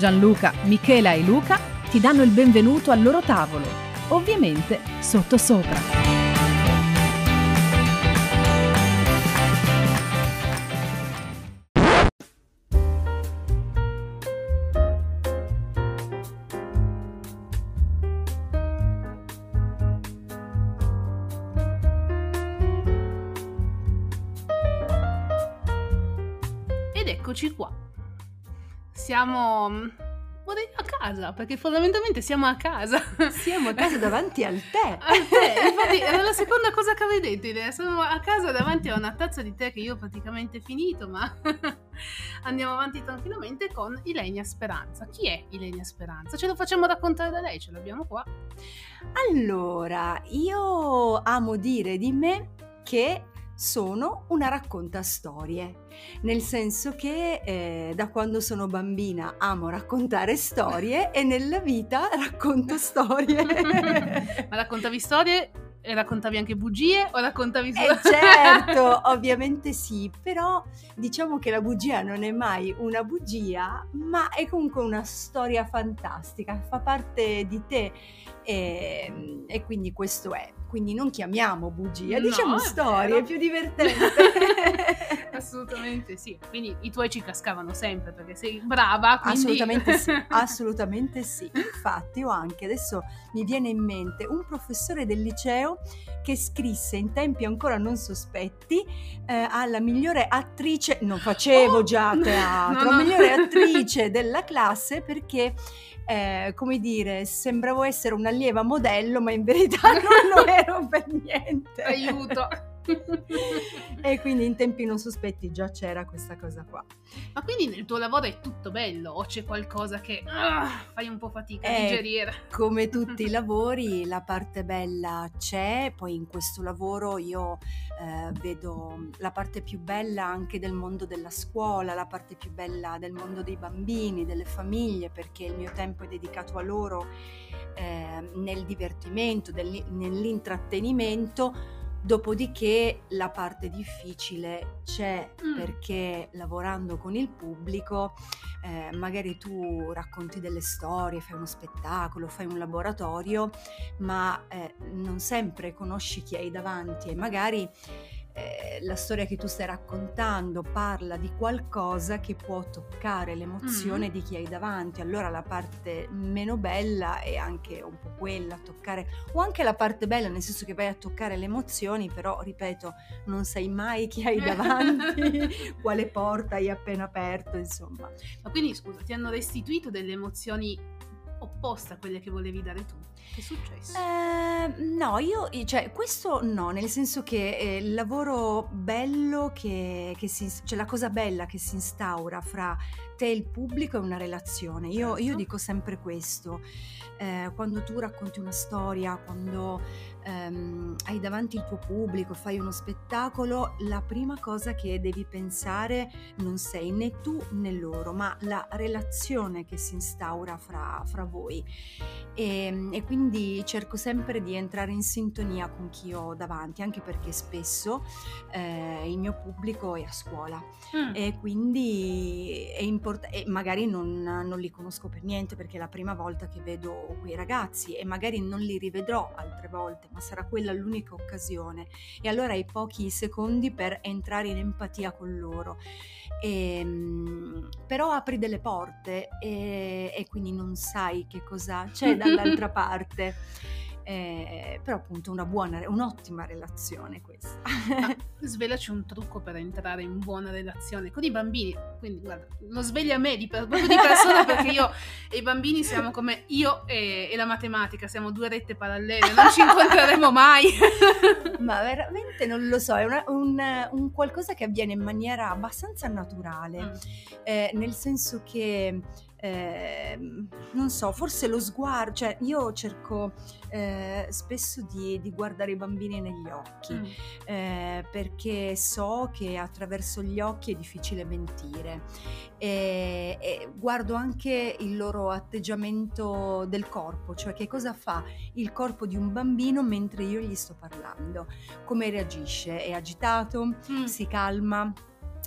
Gianluca, Michela e Luca ti danno il benvenuto al loro tavolo, ovviamente sottosopra. Ed eccoci qua. Siamo mm, a casa, perché fondamentalmente siamo a casa. Siamo a casa davanti al tè. Al tè, infatti era la seconda cosa che avevi detto. Sono a casa davanti a una tazza di tè che io ho praticamente finito, ma andiamo avanti tranquillamente con Ilenia Speranza. Chi è Ilenia Speranza? Ce lo facciamo raccontare da lei, ce l'abbiamo qua. Allora, io amo dire di me che sono una racconta storie, nel senso che eh, da quando sono bambina amo raccontare storie e nella vita racconto storie. Ma raccontavi storie e raccontavi anche bugie o raccontavi solo... Eh certo, ovviamente sì, però diciamo che la bugia non è mai una bugia, ma è comunque una storia fantastica, fa parte di te e, e quindi questo è. Quindi non chiamiamo bugia, No, diciamo storie, è più divertente. Assolutamente sì. Quindi i tuoi ci cascavano sempre perché sei brava, quindi... Assolutamente sì, assolutamente sì. Infatti ho anche, adesso mi viene in mente, un professore del liceo che scrisse in tempi ancora non sospetti eh, alla migliore attrice, non facevo Oh! già teatro, No, no. migliore attrice della classe perché... eh, come dire, sembravo essere un'allieva modello, ma in verità non lo ero per niente. Aiuto. E quindi in tempi non sospetti già c'era questa cosa qua. Ma quindi nel tuo lavoro è tutto bello o c'è qualcosa che ah, fai un po' fatica a Eh, digerire? Come tutti i lavori, la parte bella c'è, poi in questo lavoro io eh, vedo la parte più bella anche del mondo della scuola, la parte più bella del mondo dei bambini, delle famiglie, perché il mio tempo è dedicato a loro eh, nel divertimento, del- nell'intrattenimento. Dopodiché la parte difficile c'è Mm. perché lavorando con il pubblico eh, magari tu racconti delle storie, fai uno spettacolo, fai un laboratorio, ma eh, non sempre conosci chi hai davanti e magari eh, la storia che tu stai raccontando parla di qualcosa che può toccare l'emozione Mm. di chi hai davanti. Allora la parte meno bella è anche un po' quella, toccare, o anche la parte bella, nel senso che vai a toccare le emozioni, però ripeto, non sai mai chi hai davanti, quale porta hai appena aperto, insomma. Ma quindi scusa, ti hanno restituito delle emozioni opposte a quelle che volevi dare tu? Che è successo? Eh, no, io, cioè, questo no, nel senso che eh, il lavoro bello che, che si, cioè la cosa bella che si instaura fra te e il pubblico è una relazione. Io, io Certo. dico sempre questo, eh, quando tu racconti una storia, quando ehm, hai davanti il tuo pubblico, fai uno spettacolo, la prima cosa che devi pensare non sei né tu né loro, ma la relazione che si instaura fra, fra voi. E, e quindi cerco sempre di entrare in sintonia con chi ho davanti, anche perché spesso eh, il mio pubblico è a scuola Mm. e quindi è importante, magari non, non li conosco per niente perché è la prima volta che vedo quei ragazzi e magari non li rivedrò altre volte, ma sarà quella l'unica occasione. E allora hai pochi secondi per entrare in empatia con loro. Ehm, però apri delle porte e, e quindi non sai che cosa c'è dall'altra parte. Eh, però appunto una buona, un'ottima relazione questa. Svelaci un trucco per entrare in buona relazione con i bambini. Quindi, guarda, lo svegli a me di, per- di persona perché io e i bambini siamo come io e, e la matematica, siamo due rette parallele, non ci incontreremo mai. Ma veramente non lo so, è una- un, un qualcosa che avviene in maniera abbastanza naturale, Mm. eh, nel senso che eh, non so, forse lo sguardo, cioè io cerco eh, spesso di, di, guardare i bambini negli occhi, mm. eh, perché so che attraverso gli occhi è difficile mentire. E, e, guardo anche il loro atteggiamento del corpo, cioè che cosa fa il corpo di un bambino mentre io gli sto parlando, come reagisce, è agitato, mm. si calma,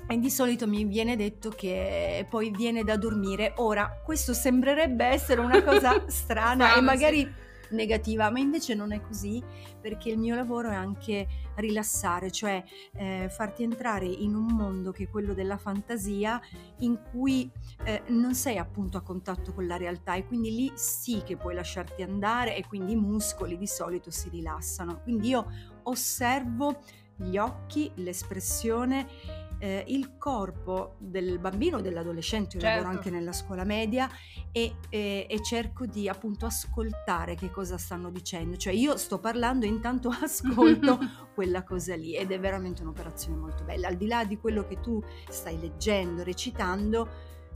e di solito mi viene detto che poi viene da dormire. Ora, questo sembrerebbe essere una cosa strana e magari sì. negativa, ma invece non è così perché il mio lavoro è anche rilassare, cioè eh, farti entrare in un mondo che è quello della fantasia in cui eh, non sei appunto a contatto con la realtà e quindi lì sì che puoi lasciarti andare e quindi i muscoli di solito si rilassano. Quindi io osservo gli occhi, l'espressione eh, il corpo del bambino o dell'adolescente, io certo. lavoro anche nella scuola media e, e, e, cerco di appunto ascoltare che cosa stanno dicendo, cioè io sto parlando e intanto ascolto quella cosa lì ed è veramente un'operazione molto bella, al di là di quello che tu stai leggendo, recitando,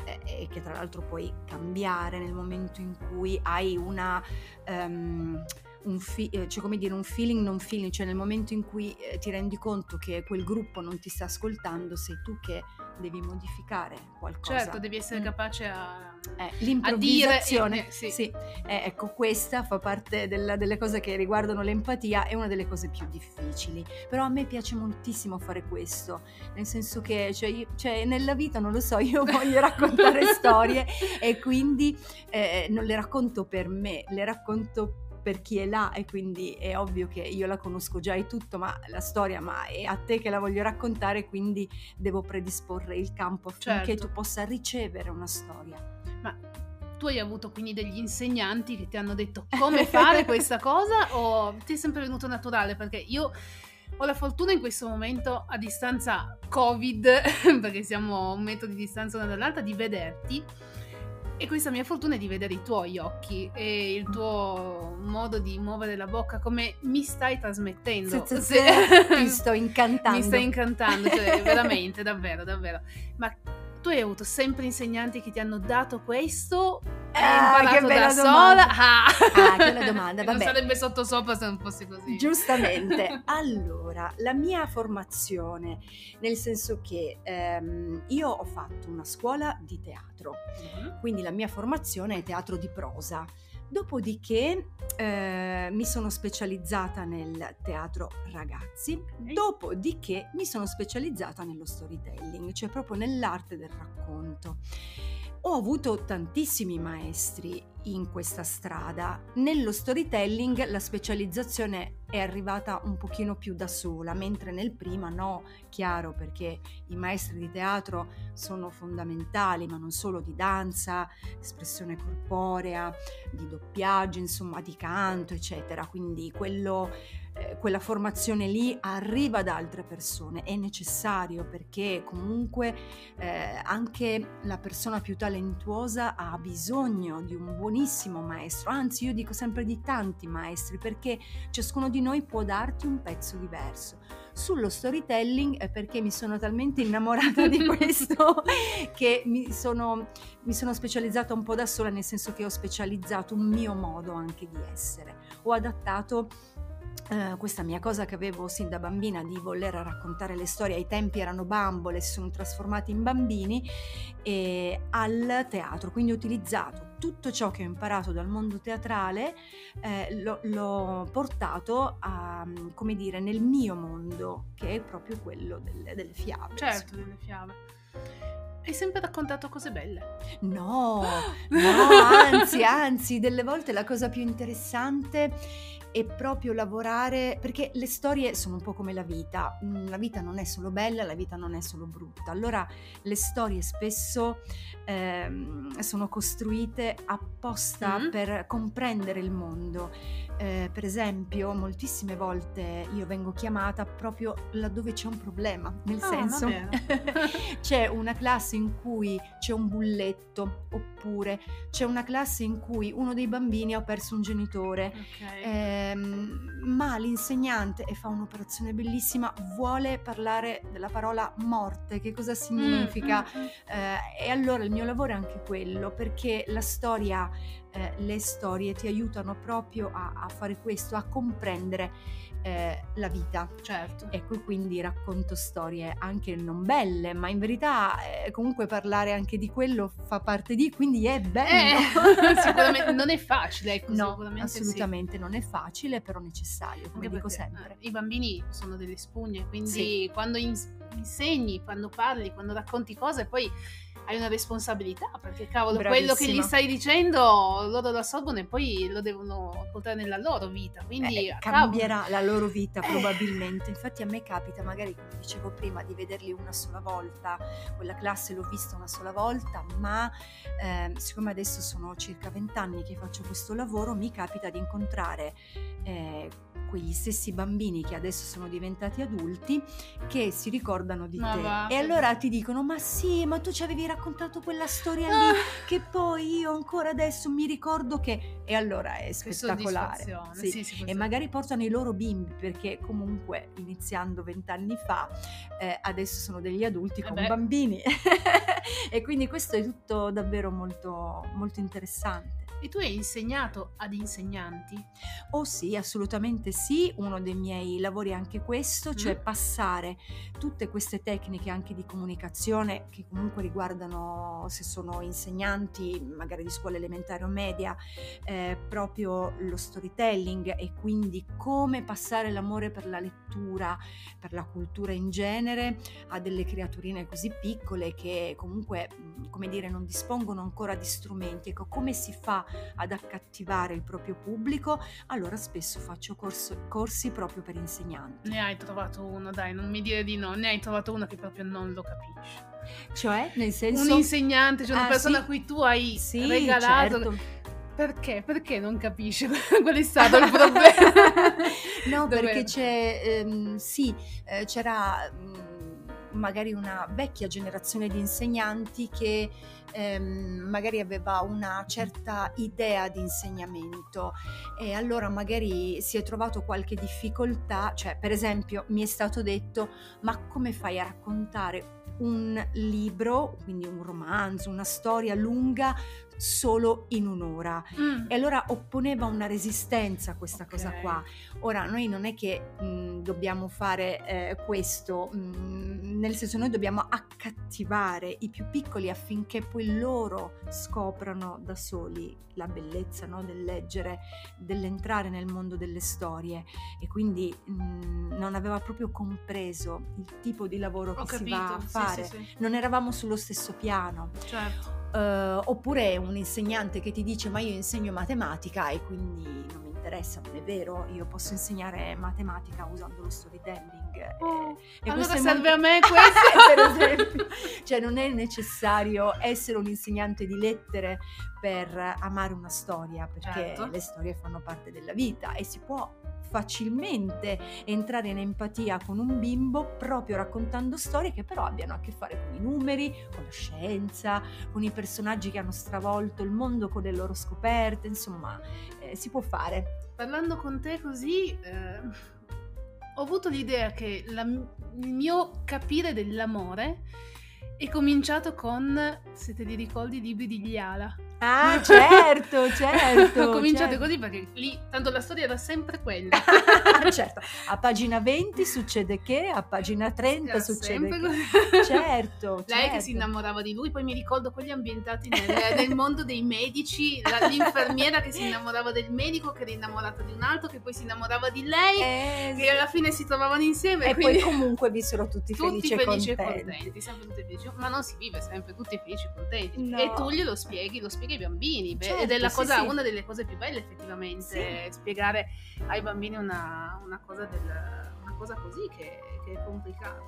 eh, e che tra l'altro puoi cambiare nel momento in cui hai una... Um, un, fi- eh, cioè, come dire, un feeling non feeling, cioè nel momento in cui eh, ti rendi conto che quel gruppo non ti sta ascoltando, sei tu che devi modificare qualcosa. Certo, devi essere mm. capace a, eh, l'improvvisazione. A dire, sì. sì. Eh, ecco, questa fa parte della, delle cose che riguardano l'empatia, è una delle cose più difficili. Però a me piace moltissimo fare questo, nel senso che cioè, io, cioè, nella vita, non lo so, io voglio raccontare storie e quindi eh, non le racconto per me, le racconto per per chi è là e quindi è ovvio che io la conosco già e tutto, ma la storia, ma è a te che la voglio raccontare, quindi devo predisporre il campo affinché certo. tu possa ricevere una storia. Ma tu hai avuto quindi degli insegnanti che ti hanno detto come fare questa cosa o ti è sempre venuto naturale? Perché io ho la fortuna in questo momento a distanza Covid, perché siamo a un metro di distanza una dall'altra, di vederti e questa mia fortuna è di vedere i tuoi occhi e il tuo modo di muovere la bocca, come mi stai trasmettendo. Se, se, se, ti sto incantando. mi stai incantando, cioè, veramente, davvero, davvero. Ma hai avuto sempre insegnanti che ti hanno dato questo e ah, imparato da sola? Ah. ah, che bella domanda, vabbè. Non sarebbe sotto sopra se non fosse così. Giustamente. allora, la mia formazione, nel senso che ehm, io ho fatto una scuola di teatro, mm-hmm. quindi la mia formazione è teatro di prosa. Dopodiché eh, mi sono specializzata nel teatro ragazzi, dopodiché mi sono specializzata nello storytelling, cioè proprio nell'arte del racconto. Ho avuto tantissimi maestri in questa strada. Nello storytelling la specializzazione è arrivata un pochino più da sola, mentre nel prima no, chiaro perché i maestri di teatro sono fondamentali, ma non solo di danza, espressione corporea, di doppiaggio, insomma di canto, eccetera. Quindi quello eh, quella formazione lì arriva da altre persone, è necessario perché comunque eh, anche la persona più talentuosa ha bisogno di un buonissimo maestro, anzi io dico sempre di tanti maestri perché ciascuno di noi può darti un pezzo diverso. Sullo storytelling è perché mi sono talmente innamorata di questo che mi sono, mi sono specializzata un po' da sola, nel senso che ho specializzato un mio modo anche di essere. Ho adattato Uh, questa mia cosa che avevo sin da bambina di voler raccontare le storie, ai tempi erano bambole, si sono trasformati in bambini, e al teatro, quindi ho utilizzato tutto ciò che ho imparato dal mondo teatrale, eh, l'ho, l'ho, portato a, come dire, nel mio mondo, che è proprio quello delle, delle fiabe. Certo, delle fiabe. Hai sempre raccontato cose belle. No, no, anzi, anzi, delle volte la cosa più interessante e proprio lavorare, perché le storie sono un po' come la vita, mm, la vita non è solo bella, la vita non è solo brutta, allora le storie spesso ehm, sono costruite apposta mm-hmm. per comprendere il mondo. Eh, per esempio, moltissime volte io vengo chiamata proprio laddove c'è un problema, nel oh, senso c'è una classe in cui c'è un bulletto oppure c'è una classe in cui uno dei bambini ha perso un genitore. Okay. Eh, ma l'insegnante, e fa un'operazione bellissima, vuole parlare della parola morte, che cosa significa. Mm, mm, mm. Eh, e allora il mio lavoro è anche quello, perché la storia, eh, le storie ti aiutano proprio a, a fare questo, a comprendere eh, la vita. Certo. Ecco, quindi racconto storie anche non belle, ma in verità eh, comunque parlare anche di quello fa parte di, quindi è bello. Eh, sicuramente non è facile, ecco, no, assolutamente sì. non è facile, però necessario, come Anche dico perché, sempre. eh, I bambini sono delle spugne, quindi Sì. quando ins- insegni, quando parli, quando racconti cose, poi hai una responsabilità, perché cavolo, quello che gli Bravissima. stai dicendo loro lo assorbono e poi lo devono portare nella loro vita, quindi Eh, cambierà la loro vita Eh. probabilmente. Infatti a me capita, magari come dicevo prima, di vederli una sola volta. Quella classe l'ho vista una sola volta, ma ehm, siccome adesso sono circa vent'anni che faccio questo lavoro, mi capita di incontrare eh, quegli stessi bambini che adesso sono diventati adulti che si ricordano di Ma te. va, e allora ti dicono: Ma sì, ma tu ci avevi raccontato quella storia Ah. lì che poi io ancora adesso mi ricordo che. E allora è spettacolare. Sì. Sì, sì, E magari portano i loro bimbi perché comunque iniziando vent'anni fa eh, adesso sono degli adulti Eh con beh. bambini e quindi questo è tutto davvero molto, molto interessante. E tu hai insegnato ad insegnanti? Oh sì, assolutamente sì, uno dei miei lavori è anche questo, cioè Mm. passare tutte queste tecniche anche di comunicazione che comunque riguardano se sono insegnanti magari di scuola elementare o media, eh, proprio lo storytelling e quindi come passare l'amore per la lettura, per la cultura in genere a delle creaturine così piccole che comunque, mh, come dire, non dispongono ancora di strumenti. Ecco, come si fa ad accattivare il proprio pubblico? Allora spesso faccio corso- corsi proprio per insegnanti. Ne hai trovato uno, dai, non mi dire di no, ne hai trovato uno che proprio non lo capisce. Cioè, nel Un senso... insegnante, cioè una Ah, persona sì. a cui tu hai Sì, regalato. certo. Perché? Perché non capisce? Qual è stato il problema? no, Dov'era? perché c'è, ehm, sì, eh, c'era mm, magari una vecchia generazione di insegnanti che ehm, magari aveva una certa idea di insegnamento. E allora magari si è trovato qualche difficoltà, cioè per esempio mi è stato detto ma come fai a raccontare un libro, quindi un romanzo, una storia lunga solo in un'ora? Mm. E allora opponeva una resistenza a questa Ok. cosa qua. Ora, noi non è che mh, dobbiamo fare eh, questo, mh, nel senso noi dobbiamo accattivare i più piccoli affinché poi loro scoprano da soli la bellezza no, del leggere, dell'entrare nel mondo delle storie e quindi mh, non aveva proprio compreso il tipo di lavoro Ho che si capito, va a sì, fare. sì, sì, Non eravamo sullo stesso piano. certo. Eh, oppure un insegnante che ti dice ma io insegno matematica e quindi non mi interessa, non è vero, io posso insegnare matematica usando lo storytelling. Oh, e allora serve molto- a me questo? per esempio. Cioè non è necessario essere un insegnante di lettere per amare una storia, perché Certo. le storie fanno parte della vita e si può facilmente entrare in empatia con un bimbo proprio raccontando storie che però abbiano a che fare con i numeri, con la scienza, con i personaggi che hanno stravolto il mondo con le loro scoperte, insomma, eh, si può fare. Parlando con te così, eh, ho avuto l'idea che la- il mio capire dell'amore è cominciato con, se te li ricordi, i libri di Liala. Ah, certo, certo. ho cominciato certo. così perché lì, tanto la storia era sempre quella. certo, a pagina 20 succede che, a pagina 30 Era succede che. così. Certo, Lei che certo. si innamorava di lui, poi mi ricordo quelli ambientati nel, nel mondo dei medici, la- l'infermiera che si innamorava del medico, che era innamorata di un altro, che poi si innamorava di lei, Eh, che alla fine si trovavano insieme. e quindi... poi comunque vissero tutti, tutti felici e felici e contenti. contenti, sempre tutti felici, ma non si vive sempre tutti felici e contenti. No. E tu glielo spieghi, lo spieghi ai bambini, Certo, ed è sì, cosa- sì. una delle cose più belle effettivamente, spiegare ai bambini una, una cosa, del- una cosa così che, che è complicata.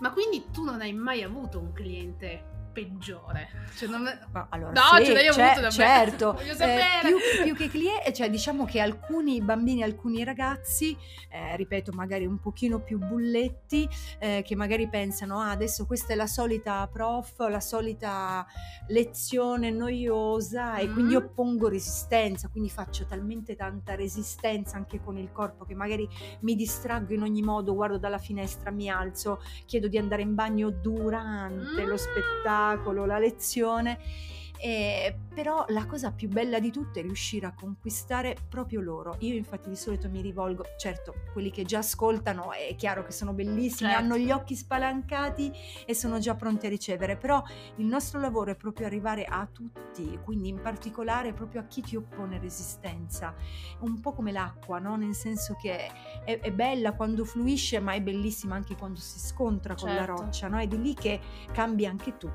Ma quindi tu non hai mai avuto un cliente peggiore? Cioè, non... Ma allora, no, sì, ce l'hai c'è- avuto da me. certo, Voglio eh, sapere. più, più che clienti, cioè diciamo che alcuni bambini, alcuni ragazzi, eh, ripeto, magari un pochino più bulletti, eh, che magari pensano, ah, adesso questa è la solita prof, la solita lezione noiosa e quindi Mm. oppongo resistenza, quindi faccio talmente tanta resistenza anche con il corpo che magari mi distraggo in ogni modo, guardo dalla finestra, mi alzo, chiedo di andare in bagno durante lo Mm. Spettacolo, la lezione. Eh, però la cosa più bella di tutto è riuscire a conquistare proprio loro. Io infatti di solito mi rivolgo, certo, quelli che già ascoltano è chiaro che sono bellissimi, Certo. hanno gli occhi spalancati e sono già pronti a ricevere, però il nostro lavoro è proprio arrivare a tutti, quindi in particolare proprio a chi ti oppone resistenza, un po' come l'acqua, no? nel senso che è, è bella quando fluisce, ma è bellissima anche quando si scontra con la Certo. roccia, no? È di lì che cambi anche tu.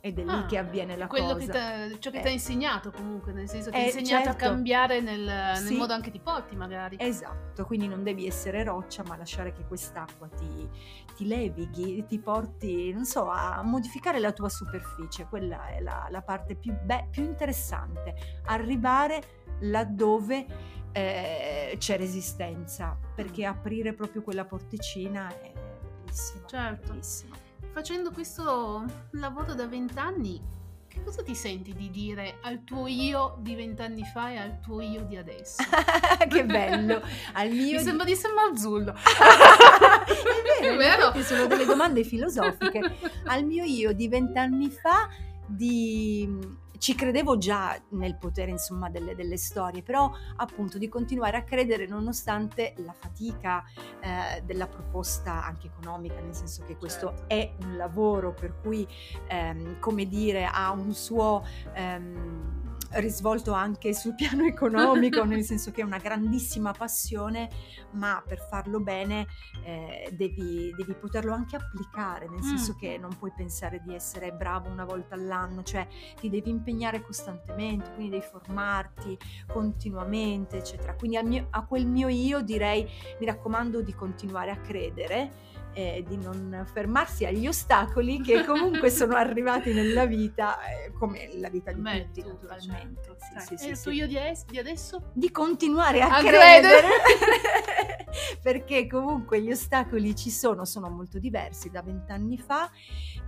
Ed è lì Ah, che avviene la Quello cosa. che ciò che Eh. ti ha insegnato comunque, nel senso ti ha Eh, insegnato a certo. cambiare nel, nel Sì. modo anche ti porti magari. Esatto, quindi non devi essere roccia, ma lasciare che quest'acqua ti, ti levighi, ti porti, non so, a modificare la tua superficie. Quella è la, la parte più, be- più interessante, arrivare laddove eh, c'è resistenza, perché aprire proprio quella porticina è bellissimo. Certo. bellissimo. Facendo questo lavoro da vent'anni, che cosa ti senti di dire al tuo io di vent'anni fa e al tuo io di adesso? che bello! Al mio Mi sembra di Marzullo. è vero, È vero? sono delle domande filosofiche. Al mio io di vent'anni fa di... ci credevo già nel potere insomma delle, delle storie, però appunto di continuare a credere nonostante la fatica eh, della proposta anche economica, nel senso che questo Certo. è un lavoro per cui ehm, come dire ha un suo... ehm, risvolto anche sul piano economico, nel senso che è una grandissima passione, ma per farlo bene eh, devi, devi poterlo anche applicare, nel Mm. senso che non puoi pensare di essere bravo una volta all'anno, cioè ti devi impegnare costantemente, quindi devi formarti continuamente, eccetera. Quindi mio- a quel mio io direi, mi raccomando di continuare a credere. Eh, di non fermarsi agli ostacoli che comunque sono arrivati nella vita, eh, come la vita di Beh, tutti, tutto, naturalmente. certo. Sì, Dai, sì, e sì, il sì tuo io di, es- di adesso? di continuare a, A credere, perché comunque gli ostacoli ci sono, sono molto diversi da vent'anni fa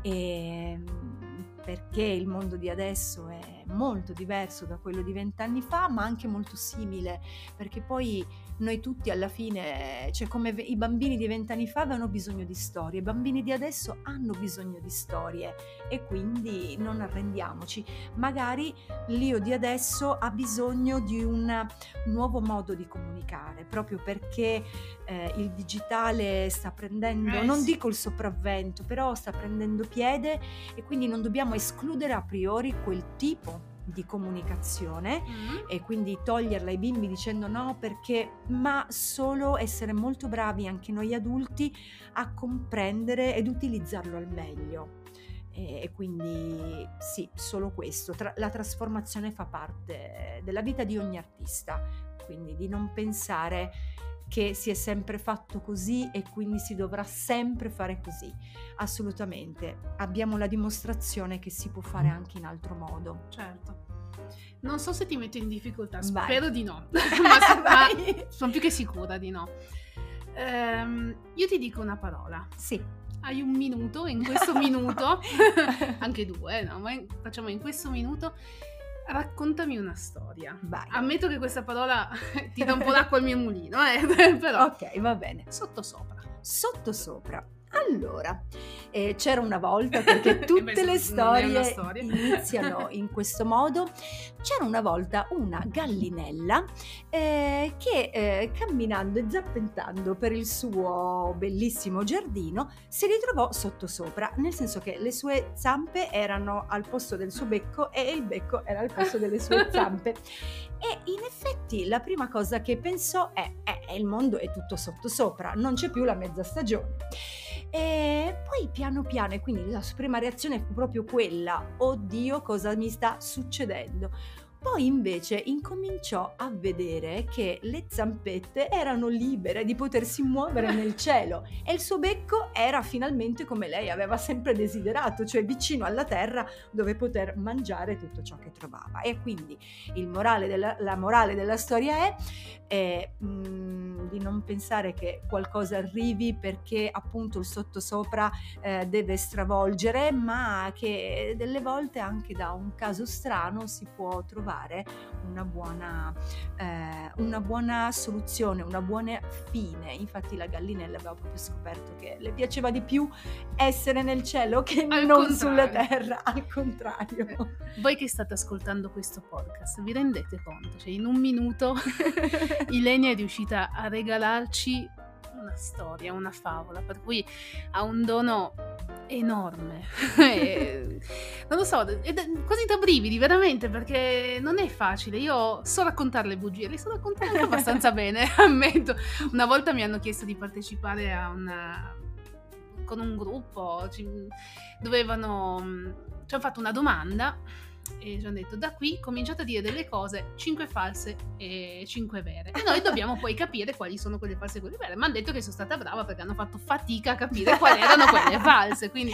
e mm, perché il mondo di adesso è molto diverso da quello di vent'anni fa, ma anche molto simile, perché poi noi tutti alla fine, cioè come i bambini di vent'anni fa avevano bisogno di storie, i bambini di adesso hanno bisogno di storie e quindi non arrendiamoci. Magari l'io di adesso ha bisogno di un nuovo modo di comunicare, proprio perché eh, il digitale sta prendendo, Eh, non sì. dico il sopravvento, però sta prendendo piede e quindi non dobbiamo escludere a priori quel tipo di comunicazione Mm. e quindi toglierla ai bimbi dicendo no perché ma solo essere molto bravi anche noi adulti a comprendere ed utilizzarlo al meglio e e quindi sì solo questo Tra- la trasformazione fa parte della vita di ogni artista quindi di non pensare che si è sempre fatto così e quindi si dovrà sempre fare così assolutamente abbiamo la dimostrazione che si può fare anche in altro modo Certo. Non so se ti metto in difficoltà, Vai. spero di no, ma, sono più che sicura di no. Ehm, io ti dico una parola. sì Hai un minuto, in questo minuto, anche due, no? Ma facciamo in questo minuto, raccontami una storia. vai Ammetto che questa parola ti dà un po' d'acqua al mio mulino, eh? però ok va bene sotto sopra. sotto sopra. Allora, eh, c'era una volta, perché tutte le storie iniziano in questo modo, c'era una volta una gallinella eh, che eh, camminando e zappentando per il suo bellissimo giardino si ritrovò sottosopra, nel senso che le sue zampe erano al posto del suo becco e il becco era al posto delle sue zampe. E in effetti la prima cosa che pensò è, eh, il mondo è tutto sottosopra, non c'è più la mezza stagione. E poi piano piano, e quindi la sua prima reazione fu proprio quella, oddio cosa mi sta succedendo? Poi invece incominciò a vedere che le zampette erano libere di potersi muovere nel cielo e il suo becco era finalmente come lei aveva sempre desiderato, cioè vicino alla terra dove poter mangiare tutto ciò che trovava. E quindi morale della, la morale della storia è eh, mh, di non pensare che qualcosa arrivi perché appunto il sottosopra eh, deve stravolgere, ma che delle volte anche da un caso strano si può trovare una buona, eh, una buona soluzione, una buona fine. Infatti la gallinella aveva proprio scoperto che le piaceva di più essere nel cielo che al non contrario. sulla terra, al contrario. Eh, voi che state ascoltando questo podcast, vi rendete conto? Cioè in un minuto Ilenia è riuscita a regalarci una storia, una favola, per cui ha un dono enorme. non lo so, è quasi da brividi, veramente, perché non è facile. Io so raccontare le bugie, le so raccontare anche abbastanza bene, ammetto. Una volta mi hanno chiesto di partecipare a una con un gruppo, ci, dovevano ci hanno fatto una domanda e ci hanno detto da qui cominciate a dire delle cose 5 false e 5 vere e noi dobbiamo poi capire quali sono quelle false e quelle vere. Mi hanno detto che sono stata brava perché hanno fatto fatica a capire quali erano quelle false. Quindi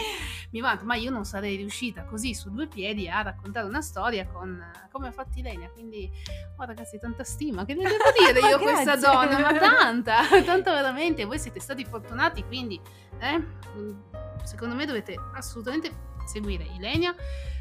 mi vanto ma io non sarei riuscita così su due piedi a raccontare una storia con come ha fatto Ilenia. Quindi oh ragazzi tanta stima. Che ne devo dire io a questa donna? Ma tanta tanta veramente voi siete stati fortunati quindi eh, secondo me dovete assolutamente seguire Ilenia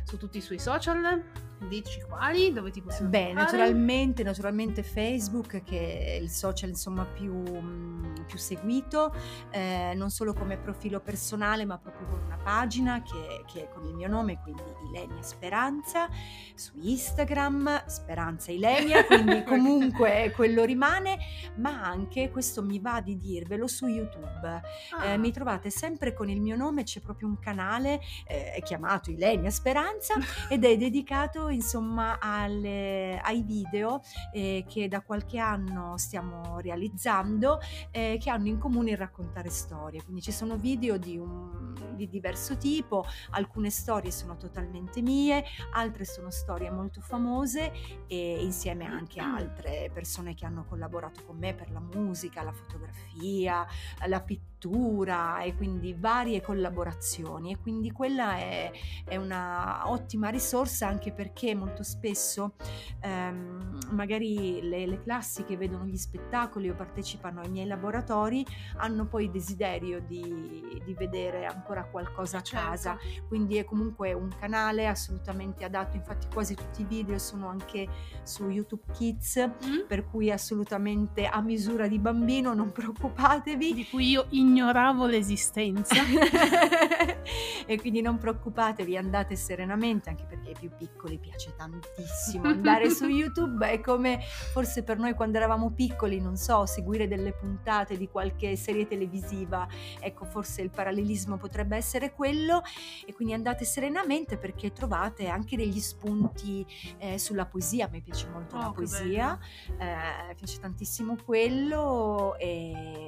su tutti i suoi social Dici quali? Dove ti possiamo Beh, naturalmente, naturalmente, Facebook che è il social insomma più, mm, più seguito, eh, non solo come profilo personale ma proprio con una pagina che, che, è con il mio nome, quindi Ilenia Speranza, su Instagram Speranza Ilenia, quindi comunque quello rimane, ma anche, questo mi va di dirvelo, su YouTube. Ah. Eh, mi trovate sempre con il mio nome, c'è proprio un canale eh, chiamato Ilenia Speranza ed è dedicato insomma alle, ai video eh, che da qualche anno stiamo realizzando eh, che hanno in comune il raccontare storie. Quindi ci sono video di, un, di diverso tipo, alcune storie sono totalmente mie, altre sono storie molto famose e insieme anche a altre persone che hanno collaborato con me per la musica, la fotografia, la pittura e quindi varie collaborazioni e quindi quella è, è una ottima risorsa anche perché molto spesso ehm, magari le, le, classi che vedono gli spettacoli o partecipano ai miei laboratori hanno poi desiderio di, di vedere ancora qualcosa a certo. casa, quindi è comunque un canale assolutamente adatto, infatti quasi tutti i video sono anche su YouTube Kids, mm. per cui assolutamente a misura di bambino, non preoccupatevi. Di cui io ignoravo l'esistenza. e quindi non preoccupatevi, andate serenamente, anche perché ai più piccoli piace tantissimo andare su YouTube, è come forse per noi quando eravamo piccoli, non so, seguire delle puntate di qualche serie televisiva, ecco forse il parallelismo potrebbe essere quello. E quindi andate serenamente perché trovate anche degli spunti eh, sulla poesia, a me piace molto oh, la poesia, eh, piace tantissimo quello e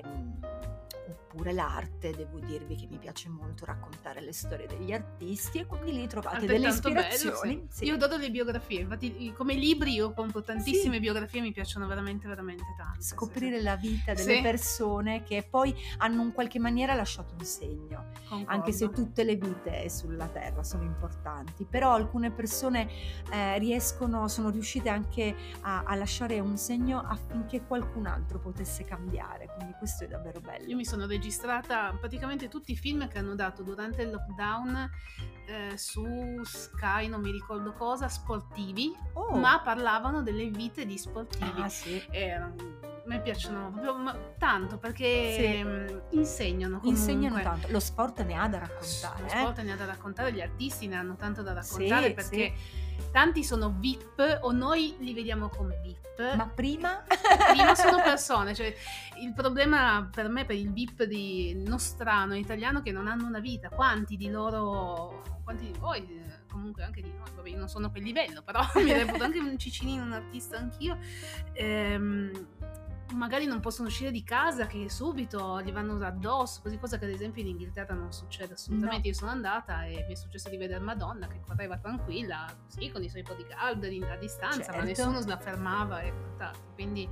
oppure l'arte, devo dirvi che mi piace molto raccontare le storie degli artisti e quindi lì trovate delle ispirazioni. Bello, sì. Sì. Io adoro le biografie, infatti come libri io compro tantissime sì. biografie, mi piacciono veramente veramente tanto. Scoprire la vita delle persone che poi hanno in qualche maniera lasciato un segno, Concordo. anche se tutte le vite sulla terra sono importanti, però alcune persone eh, riescono, sono riuscite anche a, a lasciare un segno affinché qualcun altro potesse cambiare, quindi questo è davvero bello. Io mi sono registrata praticamente tutti i film che hanno dato durante il lockdown eh, su Sky, non mi ricordo cosa, sportivi, oh. ma parlavano delle vite di sportivi. Ah, sì. E, a me piacciono proprio tanto perché sì. Mm, insegnano comunque. Insegnano tanto. Lo sport ne ha da raccontare. Lo eh? sport ne ha da raccontare, gli artisti ne hanno tanto da raccontare sì, perché tanti sono VIP o noi li vediamo come VIP. Ma prima? prima sono persone, cioè il problema per me, per il VIP di nostrano italiano che non hanno una vita, quanti di loro, quanti di voi, comunque anche di noi, vabbè io non sono a quel livello, però mi reputo anche un cicinino, un artista anch'io, ehm, magari non possono uscire di casa, che subito gli vanno addosso, così cosa che ad esempio in Inghilterra non succede assolutamente. No. Io sono andata e mi è successo di vedere Madonna che correva tranquilla, sì, con i suoi bodyguard a distanza, ma Certo. nessuno la fermava e quant'altro. Quindi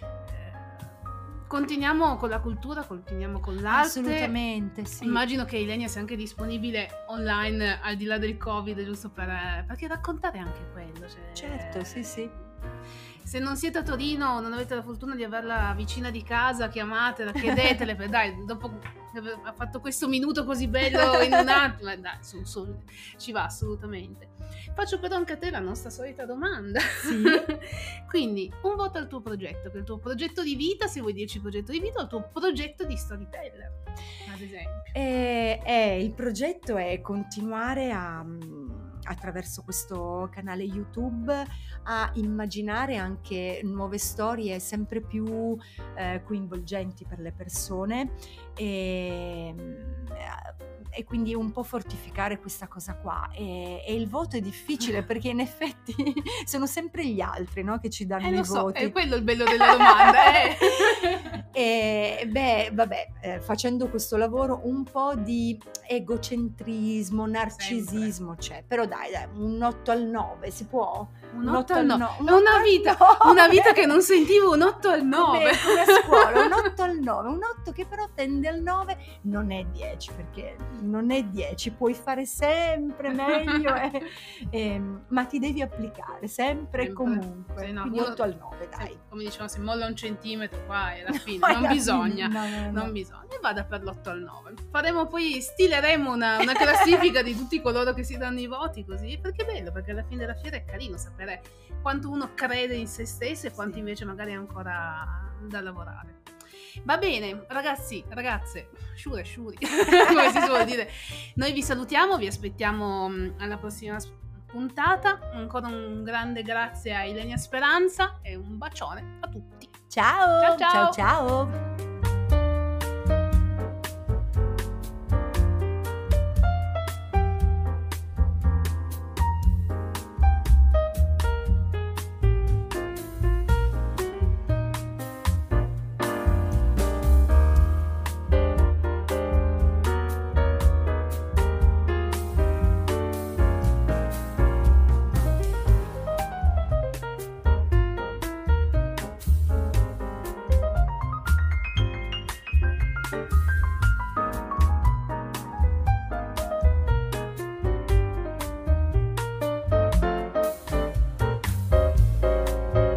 eh, continuiamo con la cultura, continuiamo con l'arte. Assolutamente, sì. Immagino che Ilenia sia anche disponibile online al di là del Covid, giusto per, perché raccontare anche quello. cioè- Certo, sì, sì. Se non siete a Torino o non avete la fortuna di averla vicina di casa, chiamatela, chiedetele, per- dai, dopo ha fatto questo minuto così bello in un attimo, eh, dai, su, su, ci va assolutamente. Faccio però anche a te la nostra solita domanda. Sì. Quindi, un voto al tuo progetto, che è il tuo progetto di vita, se vuoi dirci progetto di vita, o il tuo progetto di storyteller, ad esempio. E, e il progetto è continuare a, mm, attraverso questo canale YouTube a immaginare anche nuove storie sempre più eh, coinvolgenti per le persone e, mm, e quindi un po' fortificare questa cosa qua. E, e il voto è difficile perché in effetti sono sempre gli altri no, che ci danno Eh, i lo so, voti. è quello il bello della domanda. eh. E beh, vabbè, eh, facendo questo lavoro un po' di egocentrismo, narcisismo c'è, però dai, dai, un 8 al 9 si può? Un 8 al 9. un È una al vita, una vita che non sentivo un 8 al 9. Come, come a scuola, un 8 al 9, un 8 che però tende al 9 non è 10 perché non è 10, puoi fare sempre meglio, eh, ehm, ma ti devi applicare sempre e comunque, Sì, no, quindi uno- 8 al 9 dai. Se- come dicevamo, se molla un centimetro qua è la fine, Poi non bisogna. fine, no, no, no. Non bisogna, e vada per l'8 al 9. Faremo poi, stileremo una, una classifica di tutti coloro che si danno i voti così, perché è bello, perché alla fine della fiera è carino sapere quanto uno crede in se stesso e quanto Sì. invece magari ha ancora da lavorare. Va bene, ragazzi, ragazze, sciure, sciuri, come si suol dire. Noi vi salutiamo, vi aspettiamo mm, alla prossima puntata. Ancora un grande grazie a Ilenia Speranza e un bacione a tutti. Ciao, Ciao, ciao. ciao. ciao.